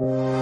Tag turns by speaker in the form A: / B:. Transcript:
A: you.